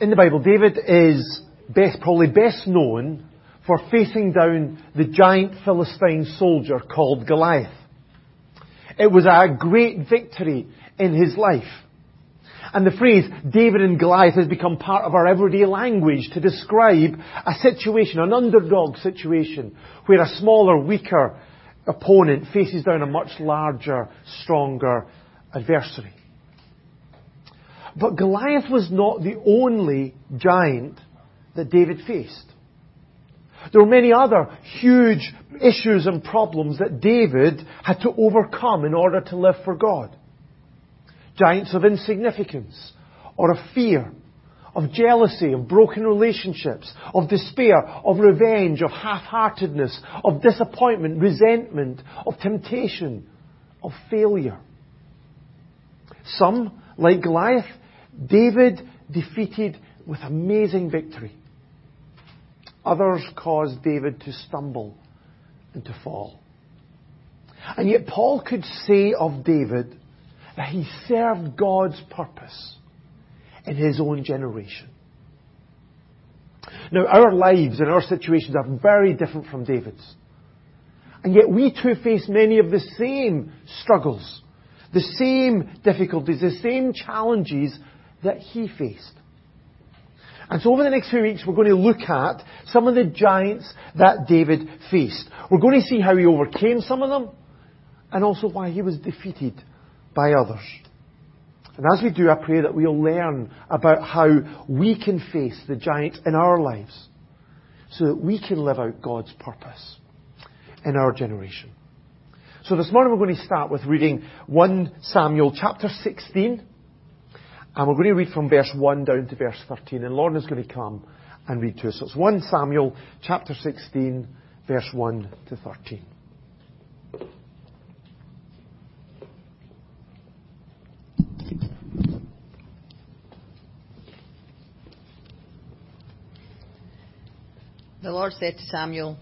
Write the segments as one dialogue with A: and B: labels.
A: In the Bible, David is best, probably best known for facing down the giant Philistine soldier called Goliath. It was a great victory in his life. And the phrase David and Goliath has become part of our everyday language to describe a situation, an underdog situation, where a smaller, weaker opponent faces down a much larger, stronger adversary. But Goliath was not the only giant that David faced. There were many other huge issues and problems that David had to overcome in order to live for God. Giants of insignificance, or of fear, of jealousy, of broken relationships, of despair, of revenge, of half-heartedness, of disappointment, resentment, of temptation, of failure. Some, like Goliath, David defeated with amazing victory. Others caused David to stumble and to fall. And yet Paul could say of David that he served God's purpose in his own generation. Now, our lives and our situations are very different from David's. And yet we too face many of the same struggles, the same difficulties, the same challenges that he faced. And so over the next few weeks, we're going to look at some of the giants that David faced. We're going to see how he overcame some of them, and also why he was defeated by others. And as we do, I pray that we'll learn about how we can face the giants in our lives, so that we can live out God's purpose in our generation. So this morning we're going to start with reading 1 Samuel chapter 16, and we're going to read from verse 1 down to verse 13. And Lauren is going to come and read to us. So it's 1 Samuel chapter 16, verse 1 to 13.
B: The Lord said to Samuel,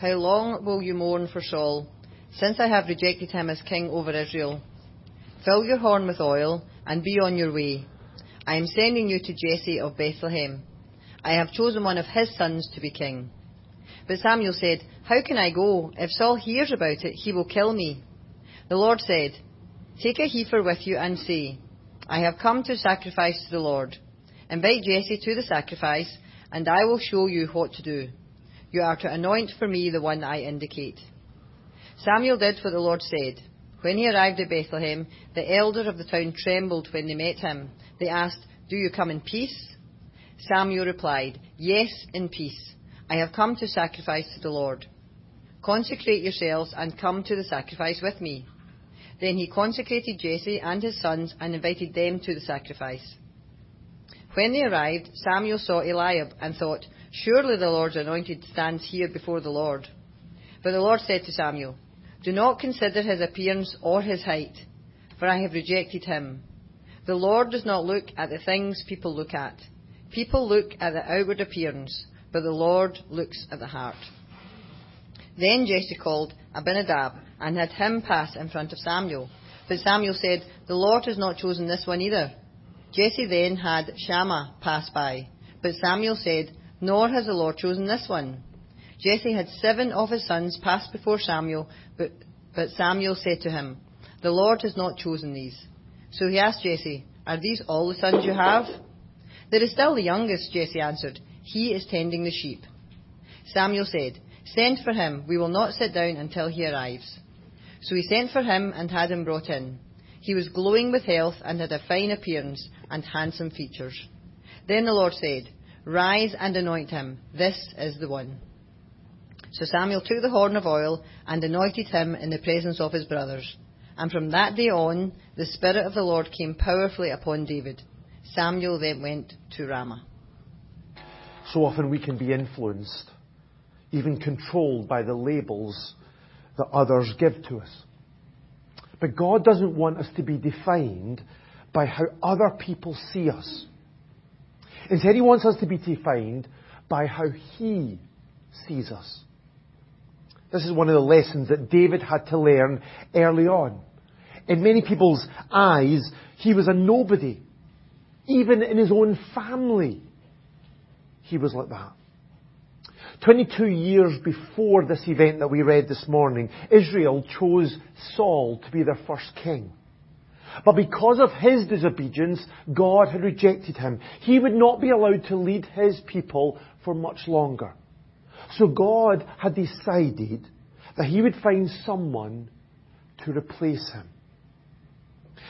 B: How long will you mourn for Saul, since I have rejected him as king over Israel? Fill your horn with oil and be on your way. I am sending you to Jesse of Bethlehem. I have chosen one of his sons to be king. But Samuel said, How can I go? If Saul hears about it, he will kill me. The Lord said, Take a heifer with you and say, I have come to sacrifice to the Lord. Invite Jesse to the sacrifice, and I will show you what to do. You are to anoint for me the one I indicate. Samuel did what the Lord said. When he arrived at Bethlehem, the elders of the town trembled when they met him. They asked, Do you come in peace? Samuel replied, Yes, in peace. I have come to sacrifice to the Lord. Consecrate yourselves and come to the sacrifice with me. Then he consecrated Jesse and his sons and invited them to the sacrifice. When they arrived, Samuel saw Eliab and thought, Surely the Lord's anointed stands here before the Lord. But the Lord said to Samuel, do not consider his appearance or his height, for I have rejected him. The Lord does not look at the things people look at. People look at the outward appearance, but the Lord looks at the heart. Then Jesse called Abinadab and had him pass in front of Samuel. But Samuel said, The Lord has not chosen this one either. Jesse then had Shammah pass by. But Samuel said, Nor has the Lord chosen this one. Jesse had seven of his sons pass before Samuel, but, but Samuel said to him, The Lord has not chosen these. So he asked Jesse, Are these all the sons you have? There is still the youngest, Jesse answered. He is tending the sheep. Samuel said, Send for him. We will not sit down until he arrives. So he sent for him and had him brought in. He was glowing with health and had a fine appearance and handsome features. Then the Lord said, Rise and anoint him. This is the one. So Samuel took the horn of oil and anointed him in the presence of his brothers. And from that day on, the Spirit of the Lord came powerfully upon David. Samuel then went to Ramah.
A: So often we can be influenced, even controlled by the labels that others give to us. But God doesn't want us to be defined by how other people see us. Instead, He wants us to be defined by how He sees us. This is one of the lessons that David had to learn early on. In many people's eyes, he was a nobody. Even in his own family, he was like that. 22 years before this event that we read this morning, Israel chose Saul to be their first king. But because of his disobedience, God had rejected him. He would not be allowed to lead his people for much longer. So God had decided that he would find someone to replace him.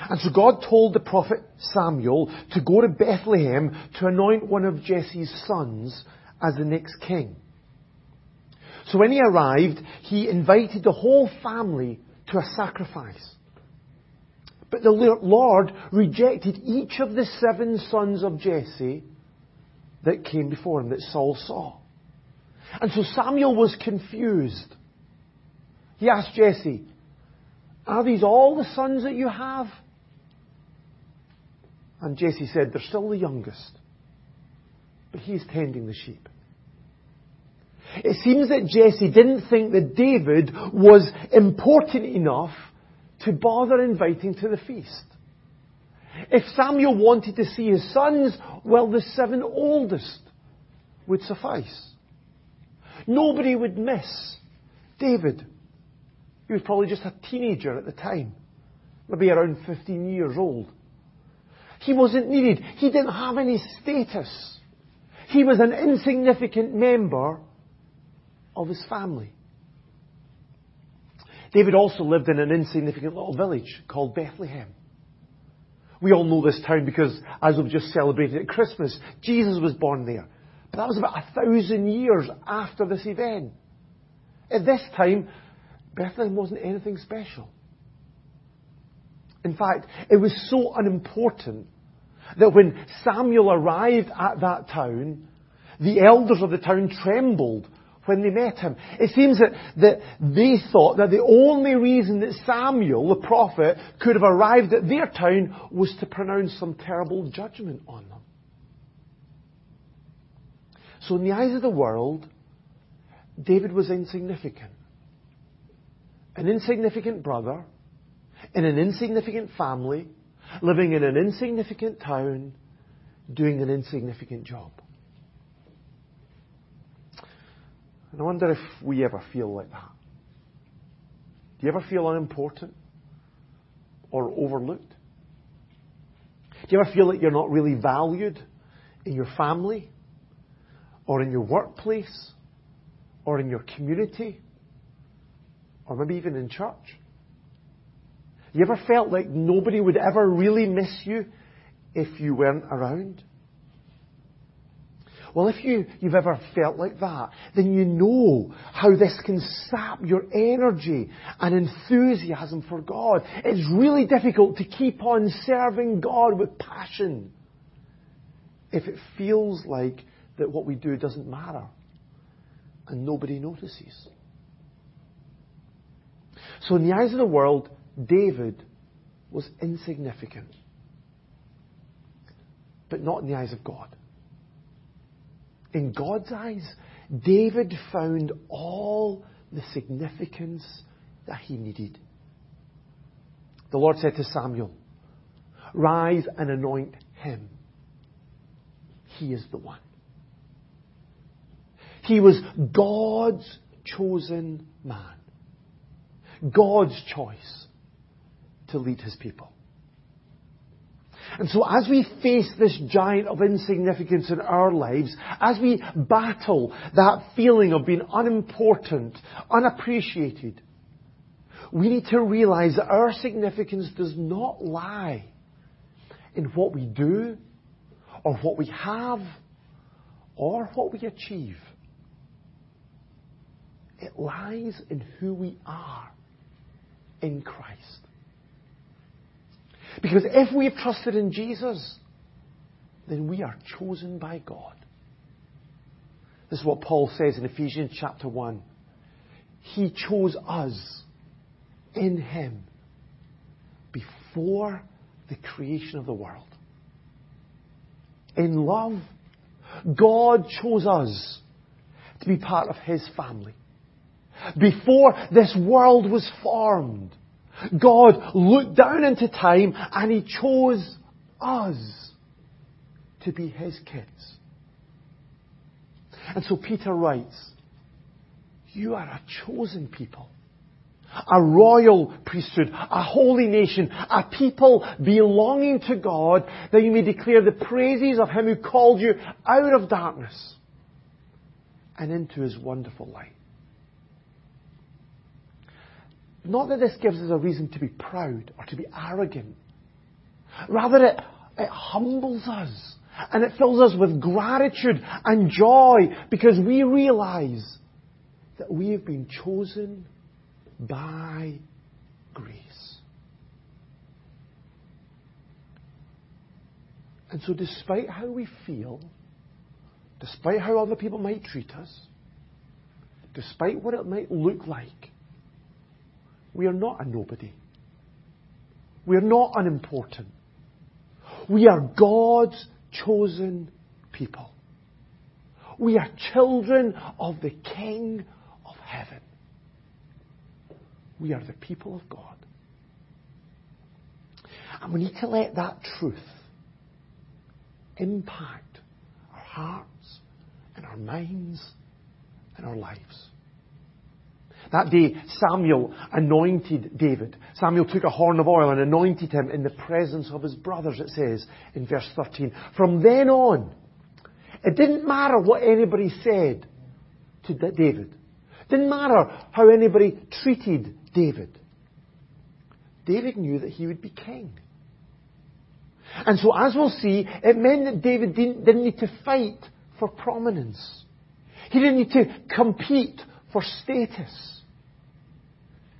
A: And so God told the prophet Samuel to go to Bethlehem to anoint one of Jesse's sons as the next king. So when he arrived, he invited the whole family to a sacrifice. But the Lord rejected each of the seven sons of Jesse that came before him, that Saul saw. And so Samuel was confused. He asked Jesse, Are these all the sons that you have? And Jesse said, They're still the youngest, but he's tending the sheep. It seems that Jesse didn't think that David was important enough to bother inviting to the feast. If Samuel wanted to see his sons, well, the seven oldest would suffice. Nobody would miss David. He was probably just a teenager at the time, maybe around 15 years old. He wasn't needed. He didn't have any status. He was an insignificant member of his family. David also lived in an insignificant little village called Bethlehem. We all know this town because, as we've just celebrated at Christmas, Jesus was born there. But that was about a thousand years after this event. At this time, Bethlehem wasn't anything special. In fact, it was so unimportant that when Samuel arrived at that town, the elders of the town trembled when they met him. It seems that, that they thought that the only reason that Samuel, the prophet, could have arrived at their town was to pronounce some terrible judgment on them. So in the eyes of the world, David was insignificant. An insignificant brother, in an insignificant family, living in an insignificant town, doing an insignificant job. And I wonder if we ever feel like that. Do you ever feel unimportant or overlooked? Do you ever feel like you're not really valued in your family or in your workplace or in your community or maybe even in church? You ever felt like nobody would ever really miss you if you weren't around? Well, if you, you've ever felt like that, then you know how this can sap your energy and enthusiasm for God. It's really difficult to keep on serving God with passion if it feels like that what we do doesn't matter and nobody notices. So in the eyes of the world, David was insignificant. But not in the eyes of God. In God's eyes, David found all the significance that he needed. The Lord said to Samuel, Rise and anoint him. He is the one. He was God's chosen man. God's choice to lead his people. And so as we face this giant of insignificance in our lives, as we battle that feeling of being unimportant, unappreciated, we need to realize that our significance does not lie in what we do, or what we have, or what we achieve. It lies in who we are in Christ. Because if we've trusted in Jesus, then we are chosen by God. This is what Paul says in Ephesians chapter 1. He chose us in Him before the creation of the world. In love, God chose us to be part of His family. Before this world was formed, God looked down into time and He chose us to be his kids. And so Peter writes, You are a chosen people, a royal priesthood, a holy nation, a people belonging to God, that you may declare the praises of him who called you out of darkness and into his wonderful light. Not that this gives us a reason to be proud or to be arrogant. Rather, it, it humbles us and it fills us with gratitude and joy because we realize that we have been chosen by grace. And so, despite how we feel, despite how other people might treat us, despite what it might look like, we are not a nobody. We are not unimportant. We are God's chosen people. We are children of the King of heaven. We are the people of God. And we need to let that truth impact our hearts and our minds and our lives. That day, Samuel anointed David. Samuel took a horn of oil and anointed him in the presence of his brothers, it says in verse 13. From then on, it didn't matter what anybody said to David. It didn't matter how anybody treated David. David knew that he would be king. And so, as we'll see, it meant that David didn't, didn't need to fight for prominence. He didn't need to compete for status.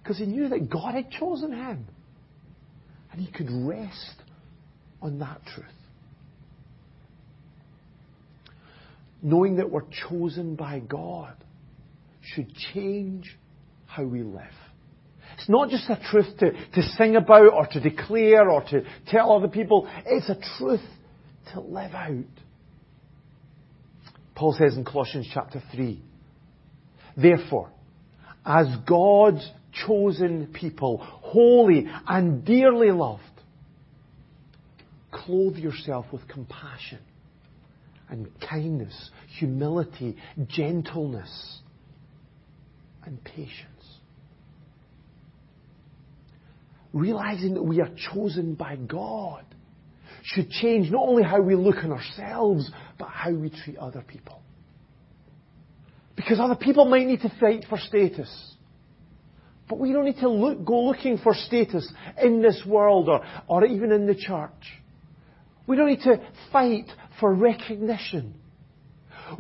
A: Because he knew that God had chosen him. And he could rest on that truth. Knowing that we're chosen by God should change how we live. It's not just a truth to, to sing about or to declare or to tell other people. It's a truth to live out. Paul says in Colossians chapter 3, Therefore, as God's chosen people, holy and dearly loved. Clothe yourself with compassion and kindness, humility, gentleness, and patience. Realizing that we are chosen by God should change not only how we look on ourselves, but how we treat other people. Because other people might need to fight for status. But we don't need to look, go looking for status in this world or, or even in the church. We don't need to fight for recognition.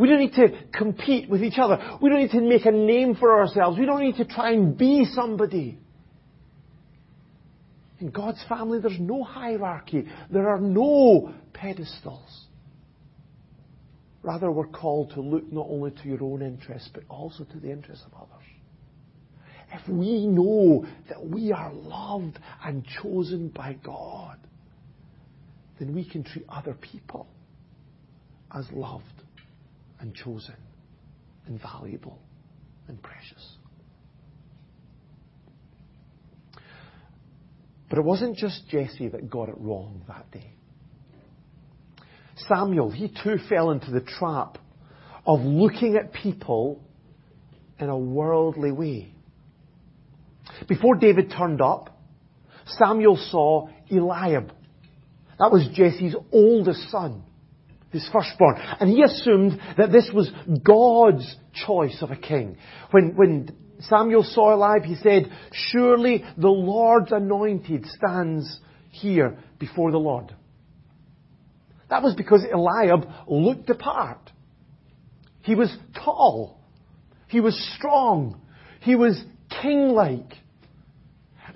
A: We don't need to compete with each other. We don't need to make a name for ourselves. We don't need to try and be somebody. In God's family, there's no hierarchy. There are no pedestals. Rather, we're called to look not only to your own interests, but also to the interests of others if we know that we are loved and chosen by God, then we can treat other people as loved and chosen and valuable and precious. But it wasn't just Jesse that got it wrong that day. Samuel, he too fell into the trap of looking at people in a worldly way. Before David turned up, Samuel saw Eliab. That was Jesse's oldest son, his firstborn. And he assumed that this was God's choice of a king. When, when Samuel saw Eliab, he said, Surely the Lord's anointed stands here before the Lord. That was because Eliab looked the part. He was tall. He was strong. He was king-like.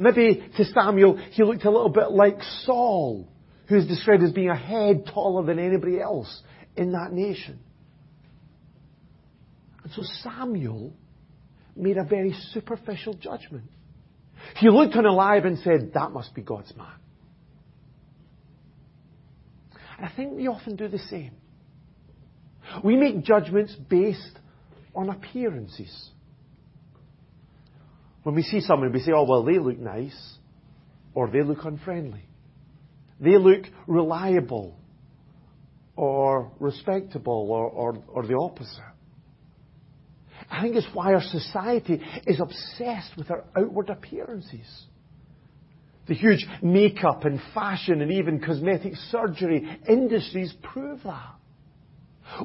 A: Maybe to Samuel, he looked a little bit like Saul, who is described as being a head taller than anybody else in that nation. And so Samuel made a very superficial judgment. He looked on Eliab and said, that must be God's man. And I think we often do the same. We make judgments based on appearances. When we see someone, we say, oh, well, they look nice, or they look unfriendly. They look reliable, or respectable or, or, or the opposite. I think it's why our society is obsessed with our outward appearances. The huge makeup and fashion and even cosmetic surgery industries prove that.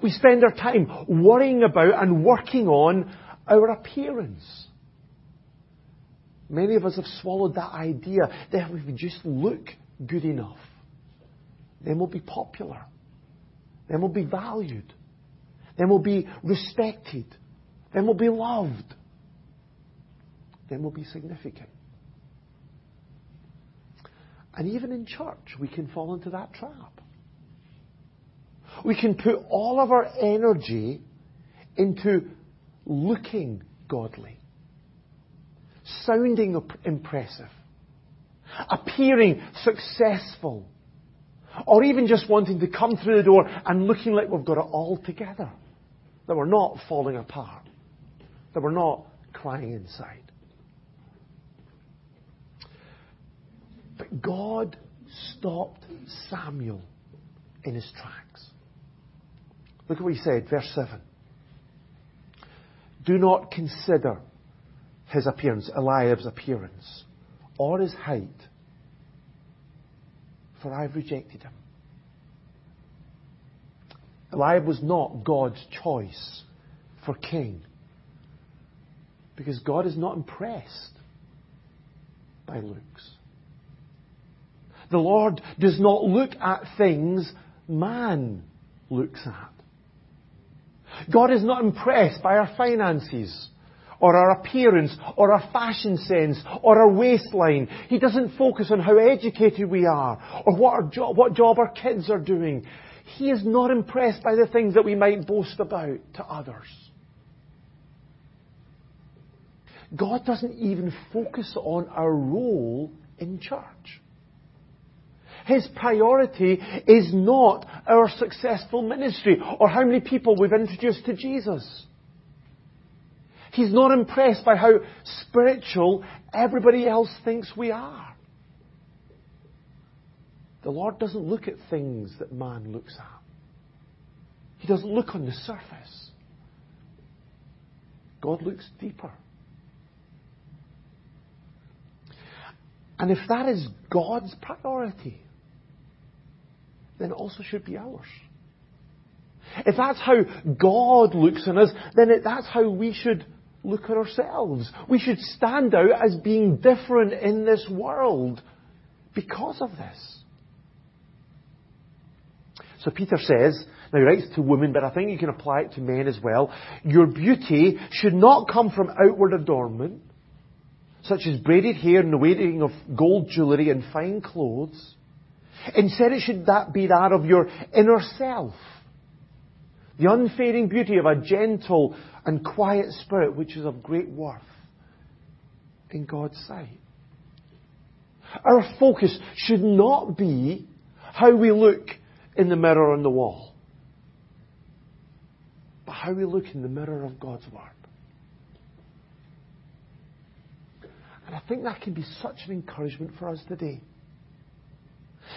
A: We spend our time worrying about and working on our appearance. Many of us have swallowed that idea that if we just look good enough, then we'll be popular. Then we'll be valued. Then we'll be respected. Then we'll be loved. Then we'll be significant. And even in church, we can fall into that trap. We can put all of our energy into looking godly, sounding impressive, appearing successful, or even just wanting to come through the door and looking like we've got it all together, that we're not falling apart, that we're not crying inside. But God stopped Samuel in his tracks. Look at what he said, verse 7. Do not consider his appearance, Eliab's appearance, or his height, for I've rejected him. Eliab was not God's choice for king because God is not impressed by looks. The Lord does not look at things man looks at. God is not impressed by our finances or our appearance or our fashion sense or our waistline. He doesn't focus on how educated we are or what, jo- what job our kids are doing. He is not impressed by the things that we might boast about to others. God doesn't even focus on our role in church. His priority is not our successful ministry or how many people we've introduced to Jesus. He's not impressed by how spiritual everybody else thinks we are. The Lord doesn't look at things that man looks at. He doesn't look on the surface. God looks deeper. And if that is God's priority, then it also should be ours. If that's how God looks on us, then it, that's how we should look at ourselves. We should stand out as being different in this world because of this. So Peter says, now he writes to women, but I think you can apply it to men as well. Your beauty should not come from outward adornment, such as braided hair and the wearing of gold jewellery and fine clothes Instead, it should that be that of your inner self. The unfading beauty of a gentle and quiet spirit, which is of great worth in God's sight. Our focus should not be how we look in the mirror on the wall, but how we look in the mirror of God's Word. And I think that can be such an encouragement for us today.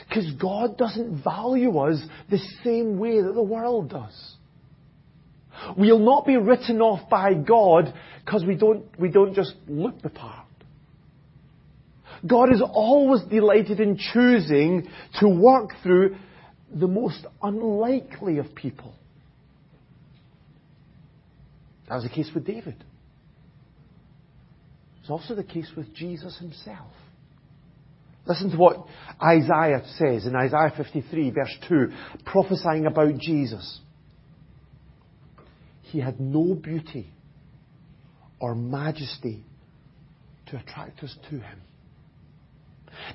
A: Because God doesn't value us the same way that the world does. We'll not be written off by God because we don't, we don't just look the part. God is always delighted in choosing to work through the most unlikely of people. That was the case with David. It's also the case with Jesus himself. Listen to what Isaiah says in Isaiah 53, verse 2, prophesying about Jesus. He had no beauty or majesty to attract us to him.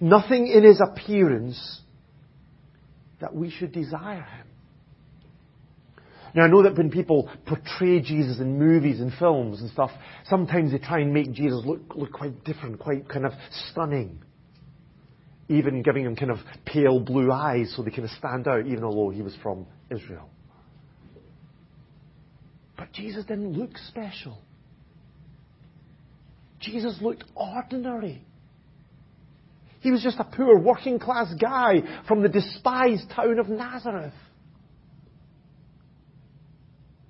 A: Nothing in his appearance that we should desire him. Now I know that when people portray Jesus in movies and films and stuff, sometimes they try and make Jesus look, look quite different, quite kind of stunning even giving him kind of pale blue eyes so they kind of stand out, even although he was from Israel. But Jesus didn't look special. Jesus looked ordinary. He was just a poor working class guy from the despised town of Nazareth.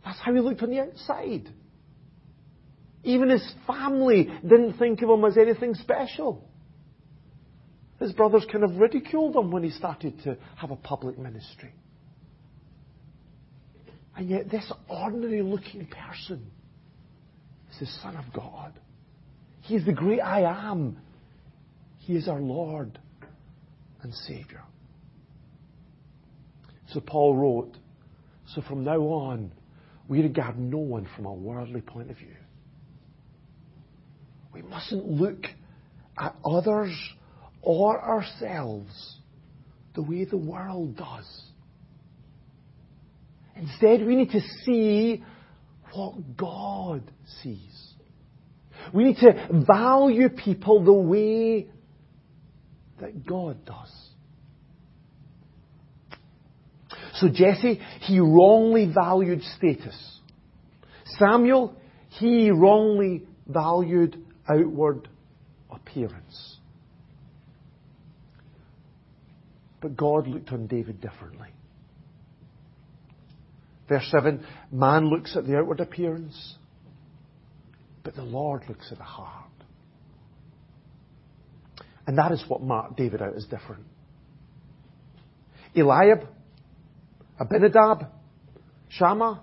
A: That's how he looked on the outside. Even his family didn't think of him as anything special. His brothers kind of ridiculed him when he started to have a public ministry. And yet, this ordinary looking person is the Son of God. He is the great I am. He is our Lord and Savior. So Paul wrote, So from now on, we regard no one from a worldly point of view. We mustn't look at others or ourselves the way the world does. Instead, we need to see what God sees. We need to value people the way that God does. So Jesse, he wrongly valued status. Samuel, he wrongly valued outward appearance. But God looked on David differently. Verse 7 Man looks at the outward appearance, but the Lord looks at the heart. And that is what marked David out as different. Eliab, Abinadab, Shammah,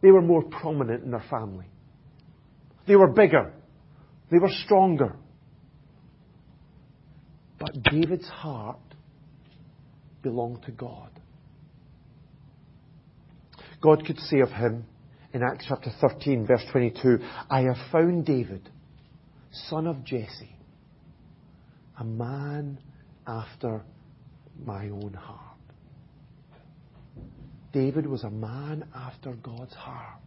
A: they were more prominent in their family. They were bigger. They were stronger. But David's heart belonged to God. God could say of him in Acts chapter 13, verse 22, I have found David, son of Jesse, a man after my own heart. David was a man after God's heart.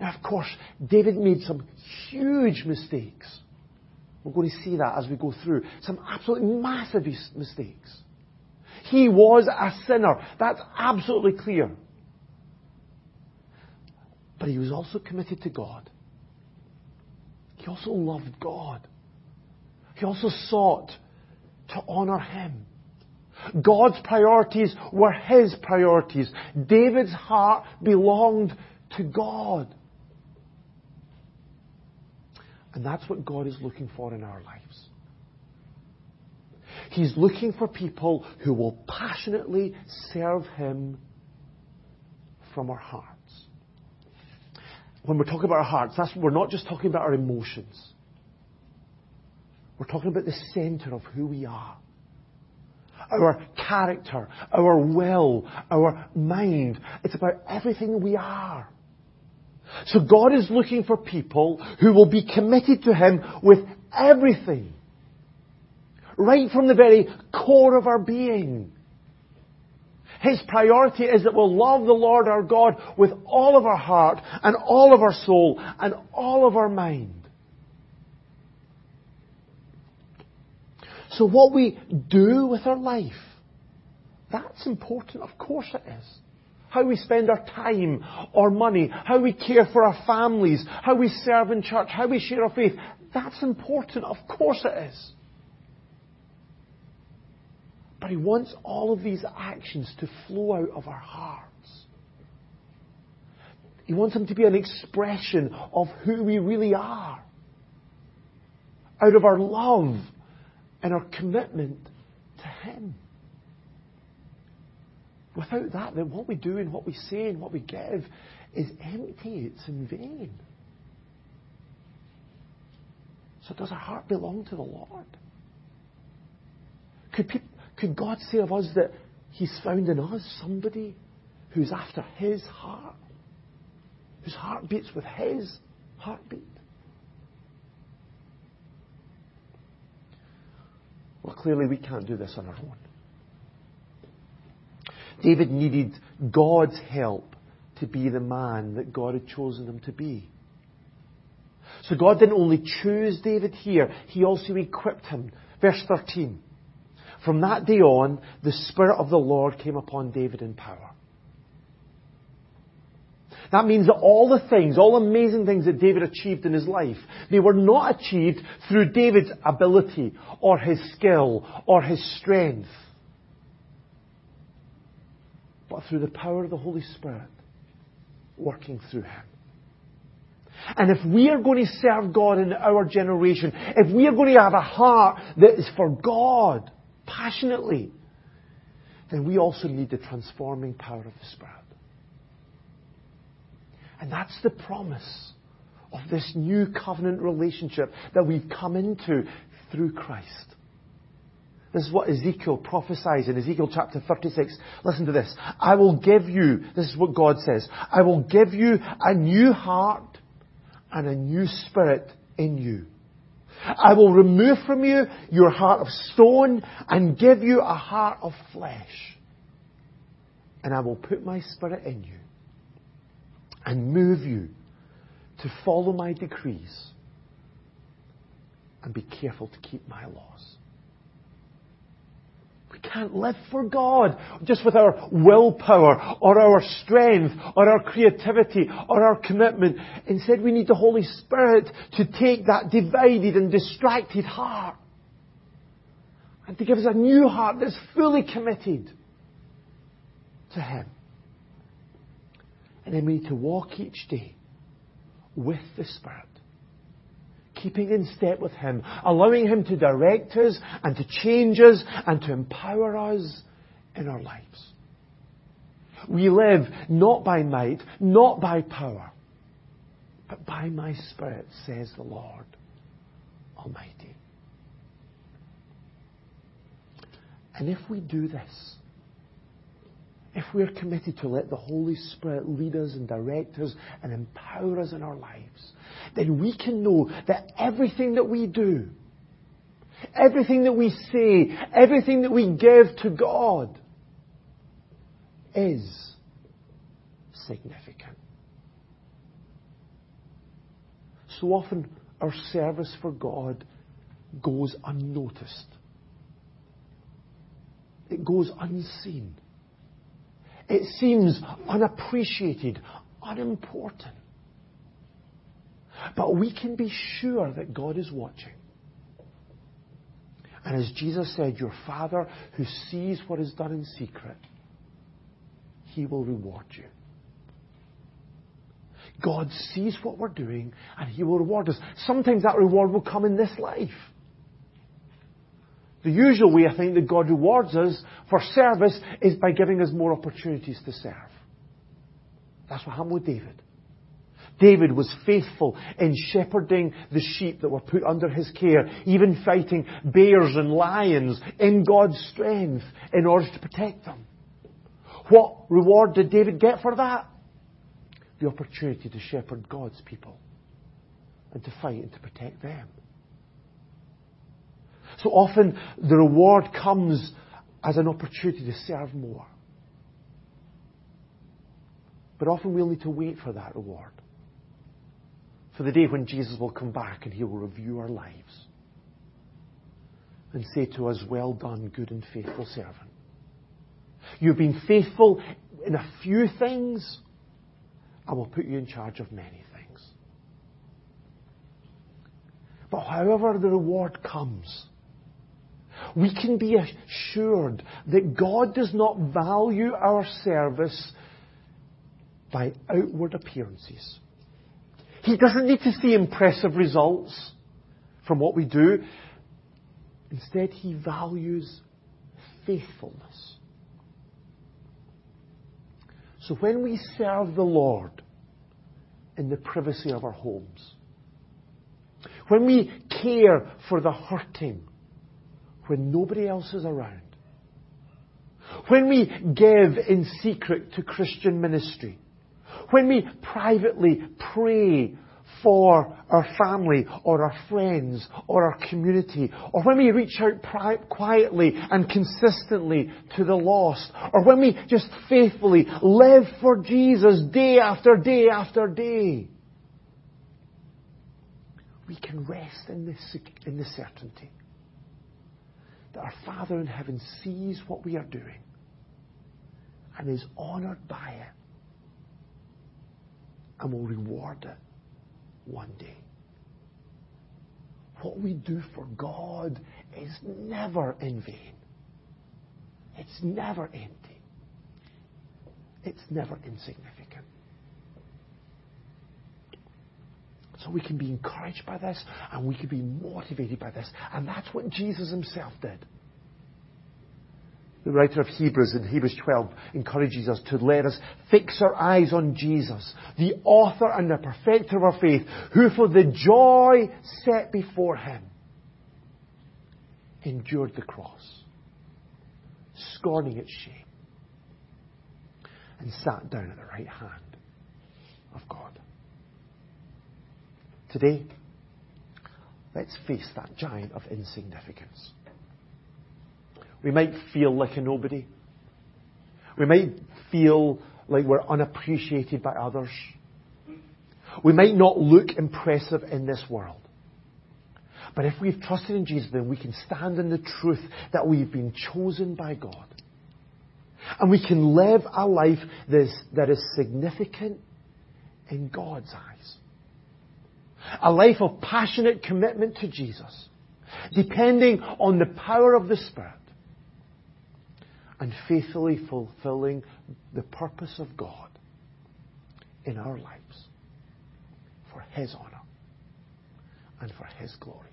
A: Now, of course, David made some huge mistakes. We're going to see that as we go through. Some absolutely massive mistakes. He was a sinner. That's absolutely clear. But he was also committed to God. He also loved God. He also sought to honor Him. God's priorities were His priorities. David's heart belonged to God. And that's what God is looking for in our lives. He's looking for people who will passionately serve Him from our hearts. When we're talking about our hearts, we're not just talking about our emotions. We're talking about the center of who we are. Our character, our will, our mind. It's about everything we are. So God is looking for people who will be committed to Him with everything. Right from the very core of our being. His priority is that we'll love the Lord our God with all of our heart and all of our soul and all of our mind. So what we do with our life, that's important. Of course it is. How we spend our time or money, how we care for our families, how we serve in church, how we share our faith, that's important. Of course it is. But He wants all of these actions to flow out of our hearts. He wants them to be an expression of who we really are. Out of our love and our commitment to Him. Without that, then what we do and what we say and what we give is empty. It's in vain. So does our heart belong to the Lord? Could, people, could God say of us that He's found in us somebody who's after His heart? Whose heart beats with His heartbeat? Well, clearly we can't do this on our own. David needed God's help to be the man that God had chosen him to be. So God didn't only choose David here, He also equipped him. Verse 13. From that day on, the Spirit of the Lord came upon David in power. That means that all the things, all amazing things that David achieved in his life, they were not achieved through David's ability or his skill or his strength, but through the power of the Holy Spirit working through him. And if we are going to serve God in our generation, if we are going to have a heart that is for God passionately, then we also need the transforming power of the Spirit. And that's the promise of this new covenant relationship that we've come into through Christ. This is what Ezekiel prophesies in Ezekiel chapter 36. Listen to this. I will give you, this is what God says, I will give you a new heart and a new spirit in you. I will remove from you your heart of stone and give you a heart of flesh. And I will put my spirit in you and move you to follow my decrees and be careful to keep my laws. We can't live for God just with our willpower or our strength or our creativity or our commitment. Instead, we need the Holy Spirit to take that divided and distracted heart and to give us a new heart that's fully committed to Him. And then we need to walk each day with the Spirit keeping in step with Him, allowing Him to direct us and to change us and to empower us in our lives. We live not by might, not by power, but by my Spirit, says the Lord Almighty. And if we do this, if we're committed to let the Holy Spirit lead us and direct us and empower us in our lives, then we can know that everything that we do, everything that we say, everything that we give to God is significant. So often our service for God goes unnoticed. It goes unseen. It seems unappreciated, unimportant. But we can be sure that God is watching. And as Jesus said, your Father who sees what is done in secret, He will reward you. God sees what we're doing and He will reward us. Sometimes that reward will come in this life. The usual way I think that God rewards us for service is by giving us more opportunities to serve. That's what happened with David. David was faithful in shepherding the sheep that were put under his care, even fighting bears and lions in God's strength in order to protect them. What reward did David get for that? The opportunity to shepherd God's people and to fight and to protect them. So often the reward comes as an opportunity to serve more. But often we'll need to wait for that reward. For the day when Jesus will come back and he will review our lives and say to us, Well done, good and faithful servant. You've been faithful in a few things, I will put you in charge of many things. But however the reward comes, we can be assured that God does not value our service by outward appearances. He doesn't need to see impressive results from what we do. Instead, He values faithfulness. So when we serve the Lord in the privacy of our homes, when we care for the hurting when nobody else is around. When we give in secret to Christian ministry. When we privately pray for our family or our friends or our community, or when we reach out pri- quietly and consistently to the lost, or when we just faithfully live for Jesus day after day after day, we can rest in this, in this certainty that our Father in heaven sees what we are doing and is honored by it and will reward it one day. What we do for God is never in vain. It's never empty. It's never insignificant. So we can be encouraged by this and we can be motivated by this. And that's what Jesus himself did. The writer of Hebrews in Hebrews 12 encourages us to let us fix our eyes on Jesus, the author and the perfecter of our faith, who for the joy set before him endured the cross, scorning its shame, and sat down at the right hand of God. Today, let's face that giant of insignificance. We might feel like a nobody. We might feel like we're unappreciated by others. We might not look impressive in this world. But if we've trusted in Jesus, then we can stand in the truth that we've been chosen by God. And we can live a life that is, significant in God's eyes. A life of passionate commitment to Jesus, depending on the power of the Spirit, and faithfully fulfilling the purpose of God in our lives for His honour and for His glory.